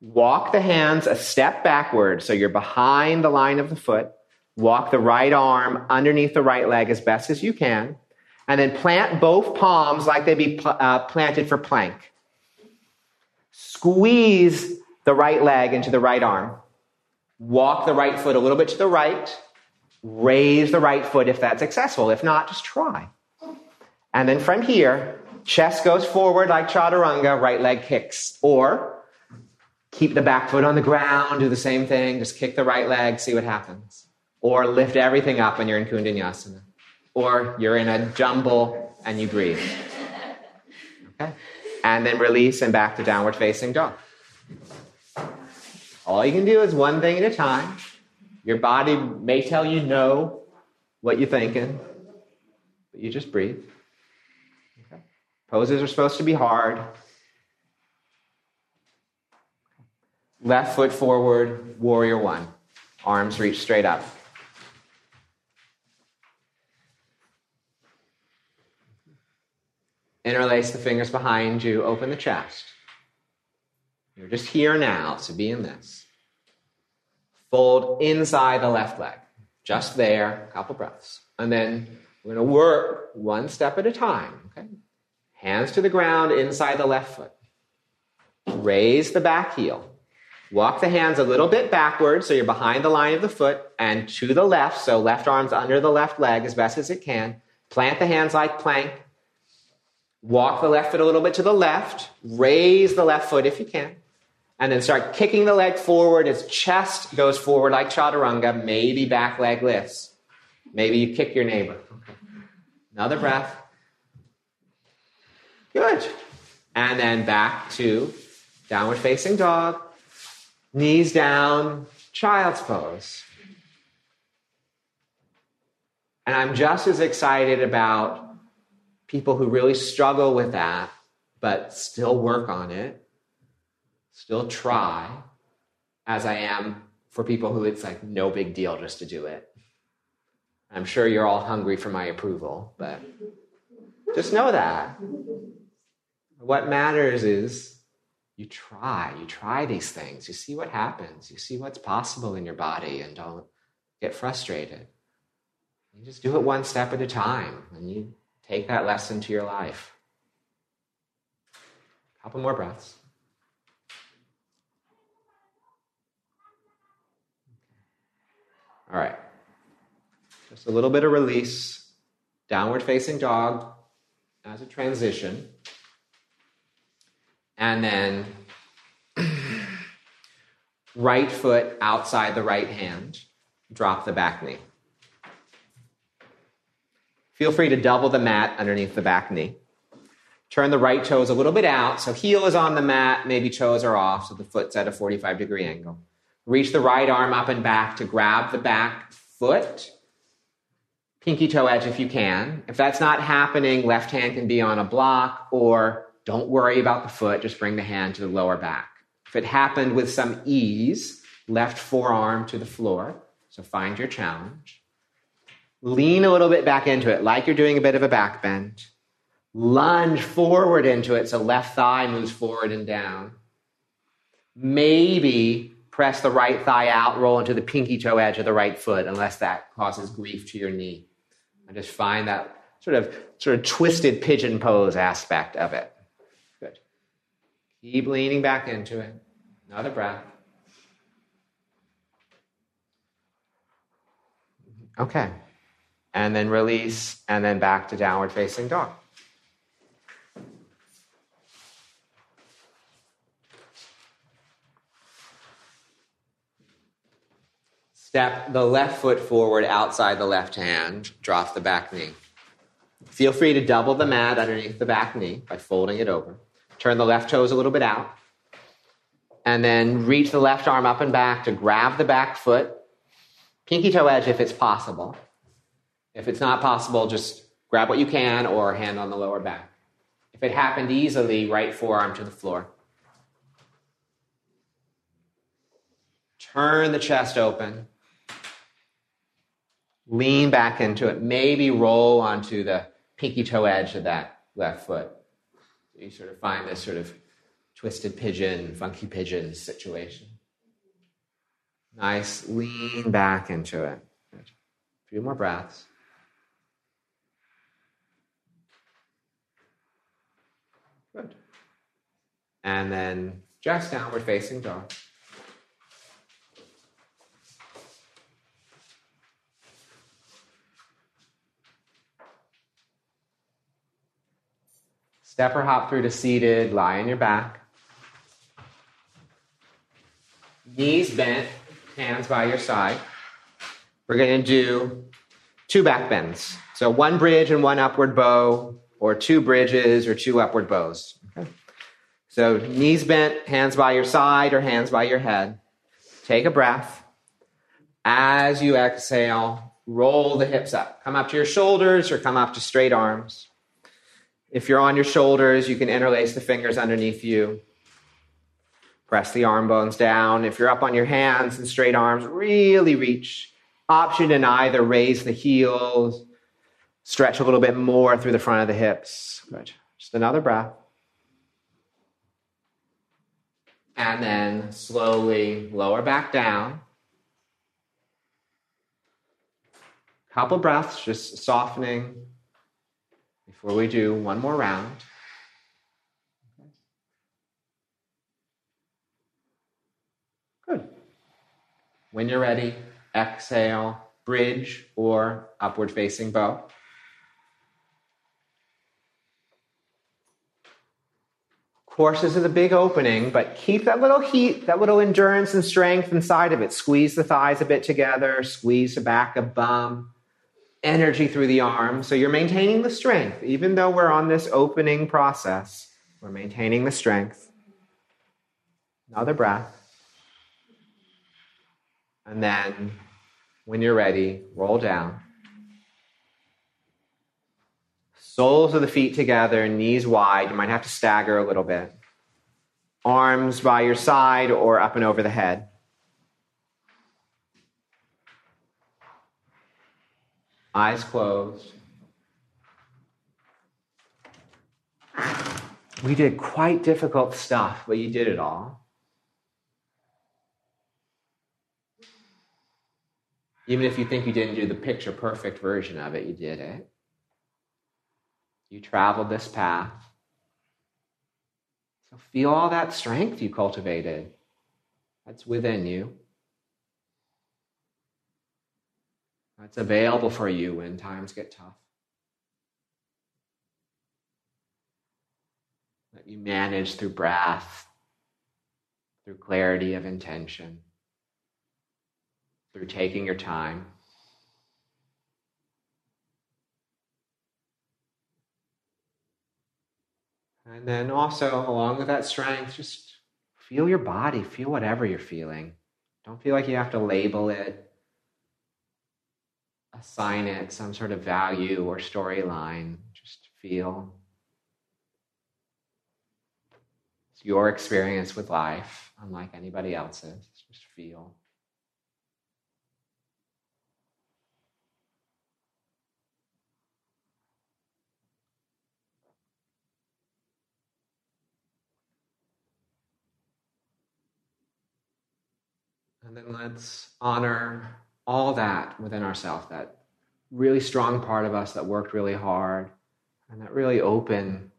[SPEAKER 1] Walk the hands a step backward so you're behind the line of the foot. Walk the right arm underneath the right leg as best as you can. And then plant both palms like they'd be uh, planted for plank. Squeeze the right leg into the right arm. Walk the right foot a little bit to the right. Raise the right foot if that's successful. If not, just try. And then from here, chest goes forward like chaturanga, right leg kicks. Or keep the back foot on the ground, do the same thing, just kick the right leg, see what happens. Or lift everything up when you're in Kundanyasana. Or you're in a jumble and you breathe. Okay? And then release and back to downward facing dog. All you can do is one thing at a time. Your body may tell you no what you're thinking, but you just breathe. Okay? Poses are supposed to be hard. Left foot forward, warrior one. Arms reach straight up. Interlace the fingers behind you, open the chest. You're just here now, so be in this. Fold inside the left leg, just there, a couple breaths. And then we're going to work one step at a time, okay? Hands to the ground inside the left foot. Raise the back heel. Walk the hands a little bit backwards so you're behind the line of the foot and to the left, so left arm's under the left leg as best as it can. Plant the hands like plank. Walk the left foot a little bit to the left. Raise the left foot if you can. And then start kicking the leg forward as chest goes forward like chaturanga. Maybe back leg lifts. Maybe you kick your neighbor. Another breath. Good. And then back to downward facing dog knees down, child's pose. And I'm just as excited about people who really struggle with that, but still work on it, still try, as I am for people who it's like no big deal just to do it. I'm sure you're all hungry for my approval, but just know that. What matters is you try, you try these things, you see what happens, you see what's possible in your body, and don't get frustrated. You just do it one step at a time, and you take that lesson to your life. Couple more breaths. All right. Just a little bit of release. Downward facing dog as a transition. And then right foot outside the right hand. Drop the back knee. Feel free to double the mat underneath the back knee. Turn the right toes a little bit out. So heel is on the mat, maybe toes are off, so the foot's at a 45 degree angle. Reach the right arm up and back to grab the back foot. Pinky toe edge if you can. If that's not happening, left hand can be on a block, or don't worry about the foot, just bring the hand to the lower back. If it happened with some ease, left forearm to the floor. So find your challenge. Lean a little bit back into it, like you're doing a bit of a back bend lunge forward into it so left thigh moves forward and down. Maybe press the right thigh out, roll into the pinky toe edge of the right foot, unless that causes grief to your knee. I just find that sort of sort of twisted pigeon pose aspect of it. Good. Keep leaning back into it. Another breath. Okay. And then release, and then back to downward facing dog. Step the left foot forward outside the left hand. Drop the back knee. Feel free to double the mat underneath the back knee by folding it over. Turn the left toes a little bit out. And then reach the left arm up and back to grab the back foot. Pinky toe edge if it's possible. If it's not possible, just grab what you can or hand on the lower back. If it happened easily, right forearm to the floor. Turn the chest open lean back into it, maybe roll onto the pinky toe edge of that left foot. You sort of find this sort of twisted pigeon, funky pigeon situation. Nice, lean back into it. A few more breaths. Good. And then just downward facing dog. Step or hop through to seated, lie on your back. Knees bent, hands by your side. We're going to do two back bends. So one bridge and one upward bow, or two bridges or two upward bows. Okay. So knees bent, hands by your side or hands by your head. Take a breath. As you exhale, roll the hips up. Come up to your shoulders or come up to straight arms. If you're on your shoulders, you can interlace the fingers underneath you. Press the arm bones down. If you're up on your hands and straight arms, really reach. Option in either raise the heels, stretch a little bit more through the front of the hips. Good. Just another breath. And then slowly lower back down. Couple breaths, just softening before we do one more round. Good. When you're ready, exhale, bridge or upward facing bow. course, this is a big opening, but keep that little heat, that little endurance and strength inside of it. Squeeze the thighs a bit together, squeeze the back of bum energy through the arm. So you're maintaining the strength. Even though we're on this opening process, we're maintaining the strength. Another breath. And then, when you're ready, roll down. Soles of the feet together, knees wide. You might have to stagger a little bit. Arms by your side or up and over the head. Eyes closed. We did quite difficult stuff, but you did it all. Even if you think you didn't do the picture perfect version of it, you did it. You traveled this path. So feel all that strength you cultivated that's within you. That's available for you when times get tough. That you manage through breath, through clarity of intention, through taking your time. And then also, along with that strength, just feel your body, feel whatever you're feeling. Don't feel like you have to label it, assign it some sort of value or storyline. Just feel. It's your experience with life, unlike anybody else's. Just feel. And then let's honor all that within ourselves, that really strong part of us that worked really hard, and that really open,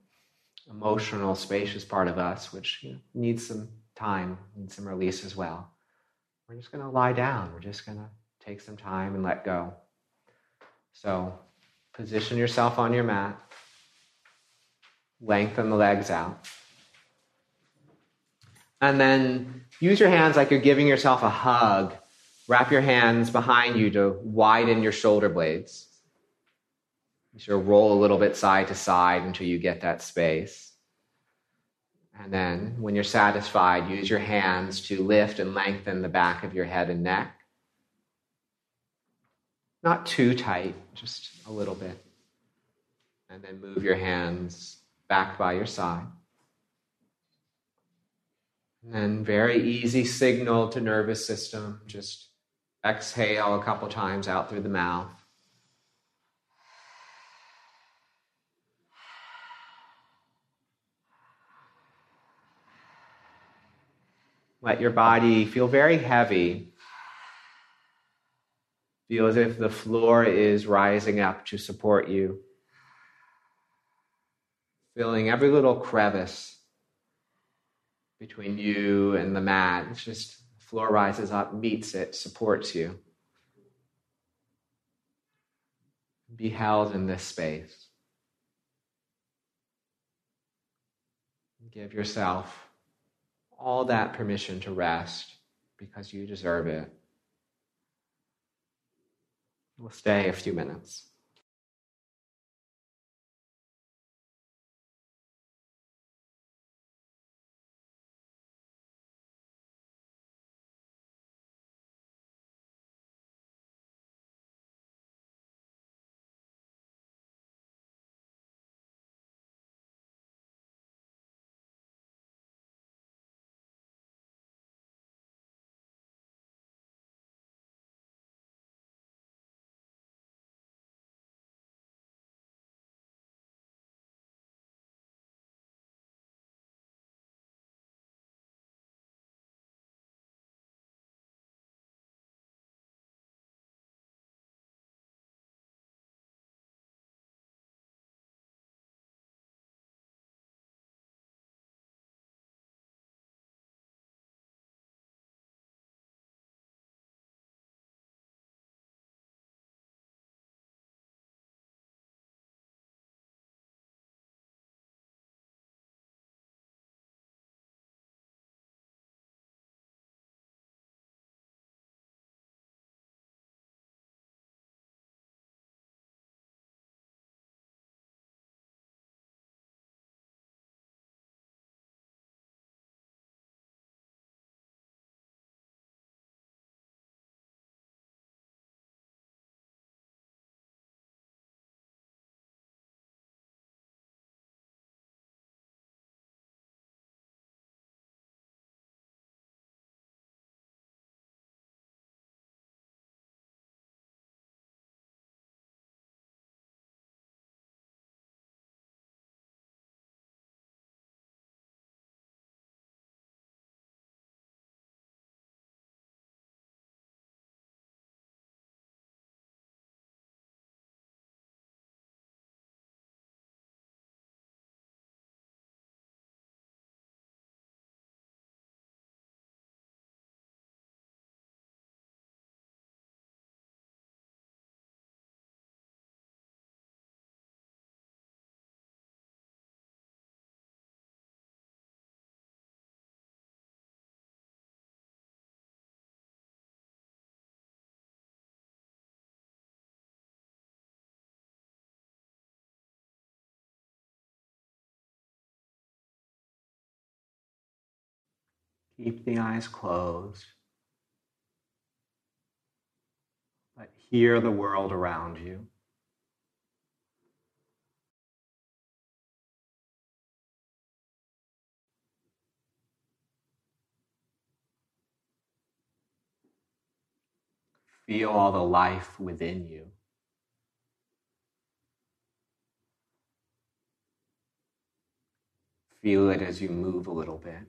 [SPEAKER 1] emotional, spacious part of us, which you know, needs some time, needs some release as well. We're just going to lie down. We're just going to take some time and let go. So position yourself on your mat, lengthen the legs out. And then use your hands like you're giving yourself a hug. Wrap your hands behind you to widen your shoulder blades. You should roll a little bit side to side until you get that space. And then, when you're satisfied, use your hands to lift and lengthen the back of your head and neck. Not too tight, just a little bit. And then move your hands back by your side. And then, very easy signal to nervous system. Just exhale a couple times out through the mouth. Let your body feel very heavy. Feel as if the floor is rising up to support you, filling every little crevice between you and the mat. It's just floor rises up, meets it, supports you. Be held in this space. Give yourself all that permission to rest because you deserve it. We'll stay a few minutes. Keep the eyes closed. But hear the world around you. Feel all the life within you. Feel it as you move a little bit,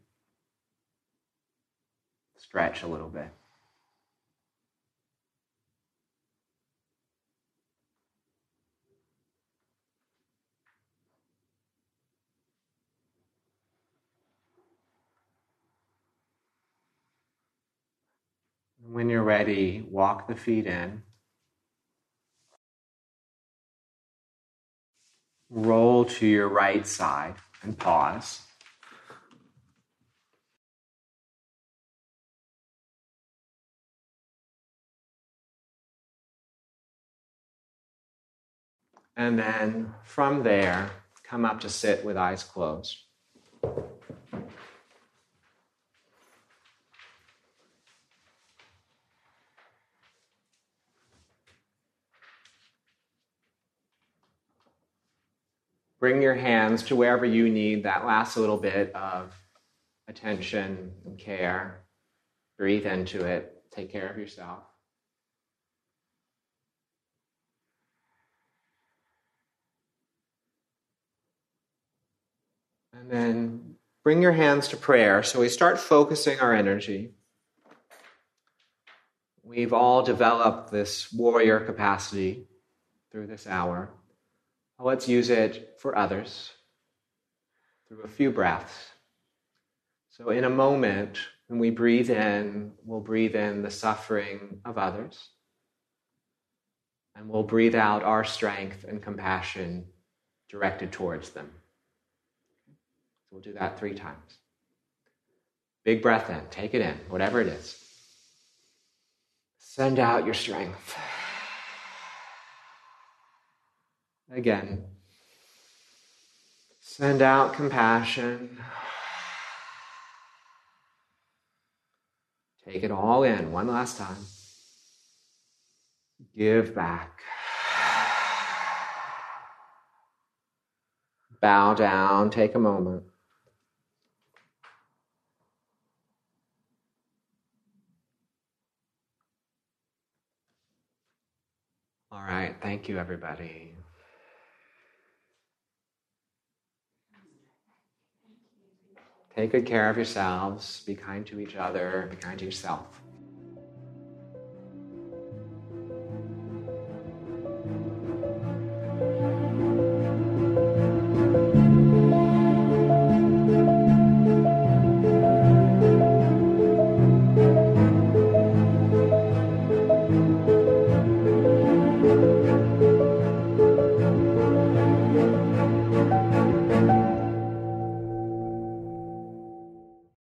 [SPEAKER 1] stretch a little bit. When you're ready, walk the feet in. Roll to your right side and pause. And then from there, come up to sit with eyes closed. Bring your hands to wherever you need that last little bit of attention and care. Breathe into it. Take care of yourself. And then bring your hands to prayer. So we start focusing our energy. We've all developed this warrior capacity through this hour. Let's use it for others through a few breaths. So, in a moment, when we breathe in, we'll breathe in the suffering of others. And we'll breathe out our strength and compassion directed towards them. So, we'll do that three times. Big breath in, take it in, whatever it is. Send out your strength. Again, send out compassion. Take it all in one last time. Give back. Bow down, take a moment. All right, thank you, everybody. Take good care of yourselves. Be kind to each other. Be kind to yourself.